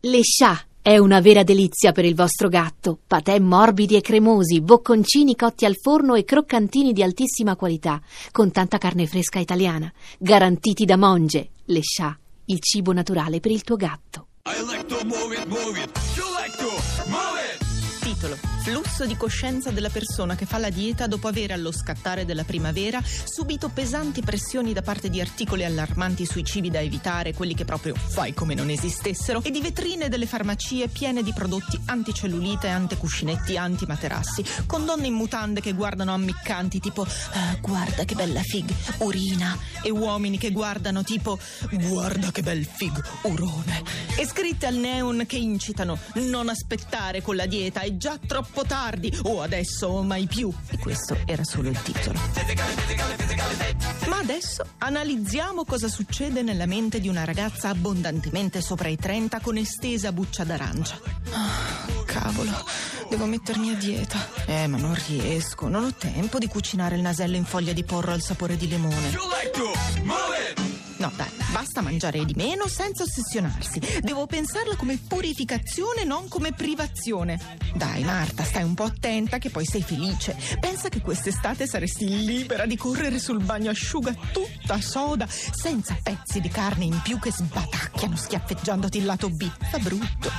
Le Chat è una vera delizia per il vostro gatto. Patè morbidi e cremosi, bocconcini cotti al forno e croccantini di altissima qualità, con tanta carne fresca italiana, garantiti da Monge. Le Chat, il cibo naturale per il tuo gatto. I like to move it, move it. You like to move it. Titolo Flusso di coscienza della persona che fa la dieta dopo aver allo scattare della primavera subito pesanti pressioni da parte di articoli allarmanti sui cibi da evitare, quelli che proprio fai come non esistessero, e di vetrine delle farmacie piene di prodotti anticellulite, anticuscinetti, antimaterassi, con donne in mutande che guardano ammiccanti tipo "Ah, guarda che bella fig, urina, e uomini che guardano tipo guarda che bel fig, urone, e scritte al neon che incitano non aspettare con la dieta, è già troppo tardi, o adesso o mai più. E questo era solo il titolo. Ma adesso analizziamo cosa succede nella mente di una ragazza abbondantemente sopra i 30 con estesa buccia d'arancia. Ah, cavolo, devo mettermi a dieta. Eh, ma non riesco, non ho tempo di cucinare il nasello in foglia di porro al sapore di limone. You like to move it. No, dai, basta mangiare di meno senza ossessionarsi. Devo pensarla come purificazione, non come privazione. Dai, Marta, stai un po' attenta che poi sei felice. Pensa che quest'estate saresti libera di correre sul bagno asciuga tutta soda, senza pezzi di carne in più che sbatacchiano schiaffeggiandoti il lato B. Fa brutto.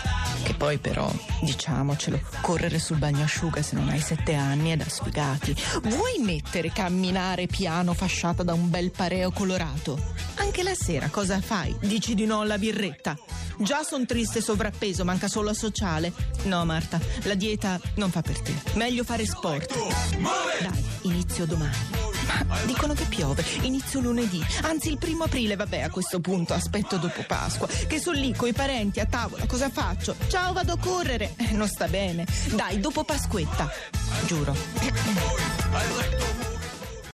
Che poi però, diciamocelo, correre sul bagno asciuga se non hai sette anni è da sfigati. Vuoi mettere camminare piano fasciata da un bel pareo colorato? Anche la sera cosa fai? Dici di no alla birretta? Già son triste e sovrappeso, manca solo a sociale. No, Marta, la dieta non fa per te. Meglio fare sport. Dai, inizio domani. Ma dicono che piove, inizio lunedì, anzi il primo aprile, vabbè a questo punto aspetto dopo Pasqua, che sono lì coi parenti a tavola, cosa faccio? Ciao, vado a correre. Eh, non sta bene. Dai, dopo Pasquetta. Giuro.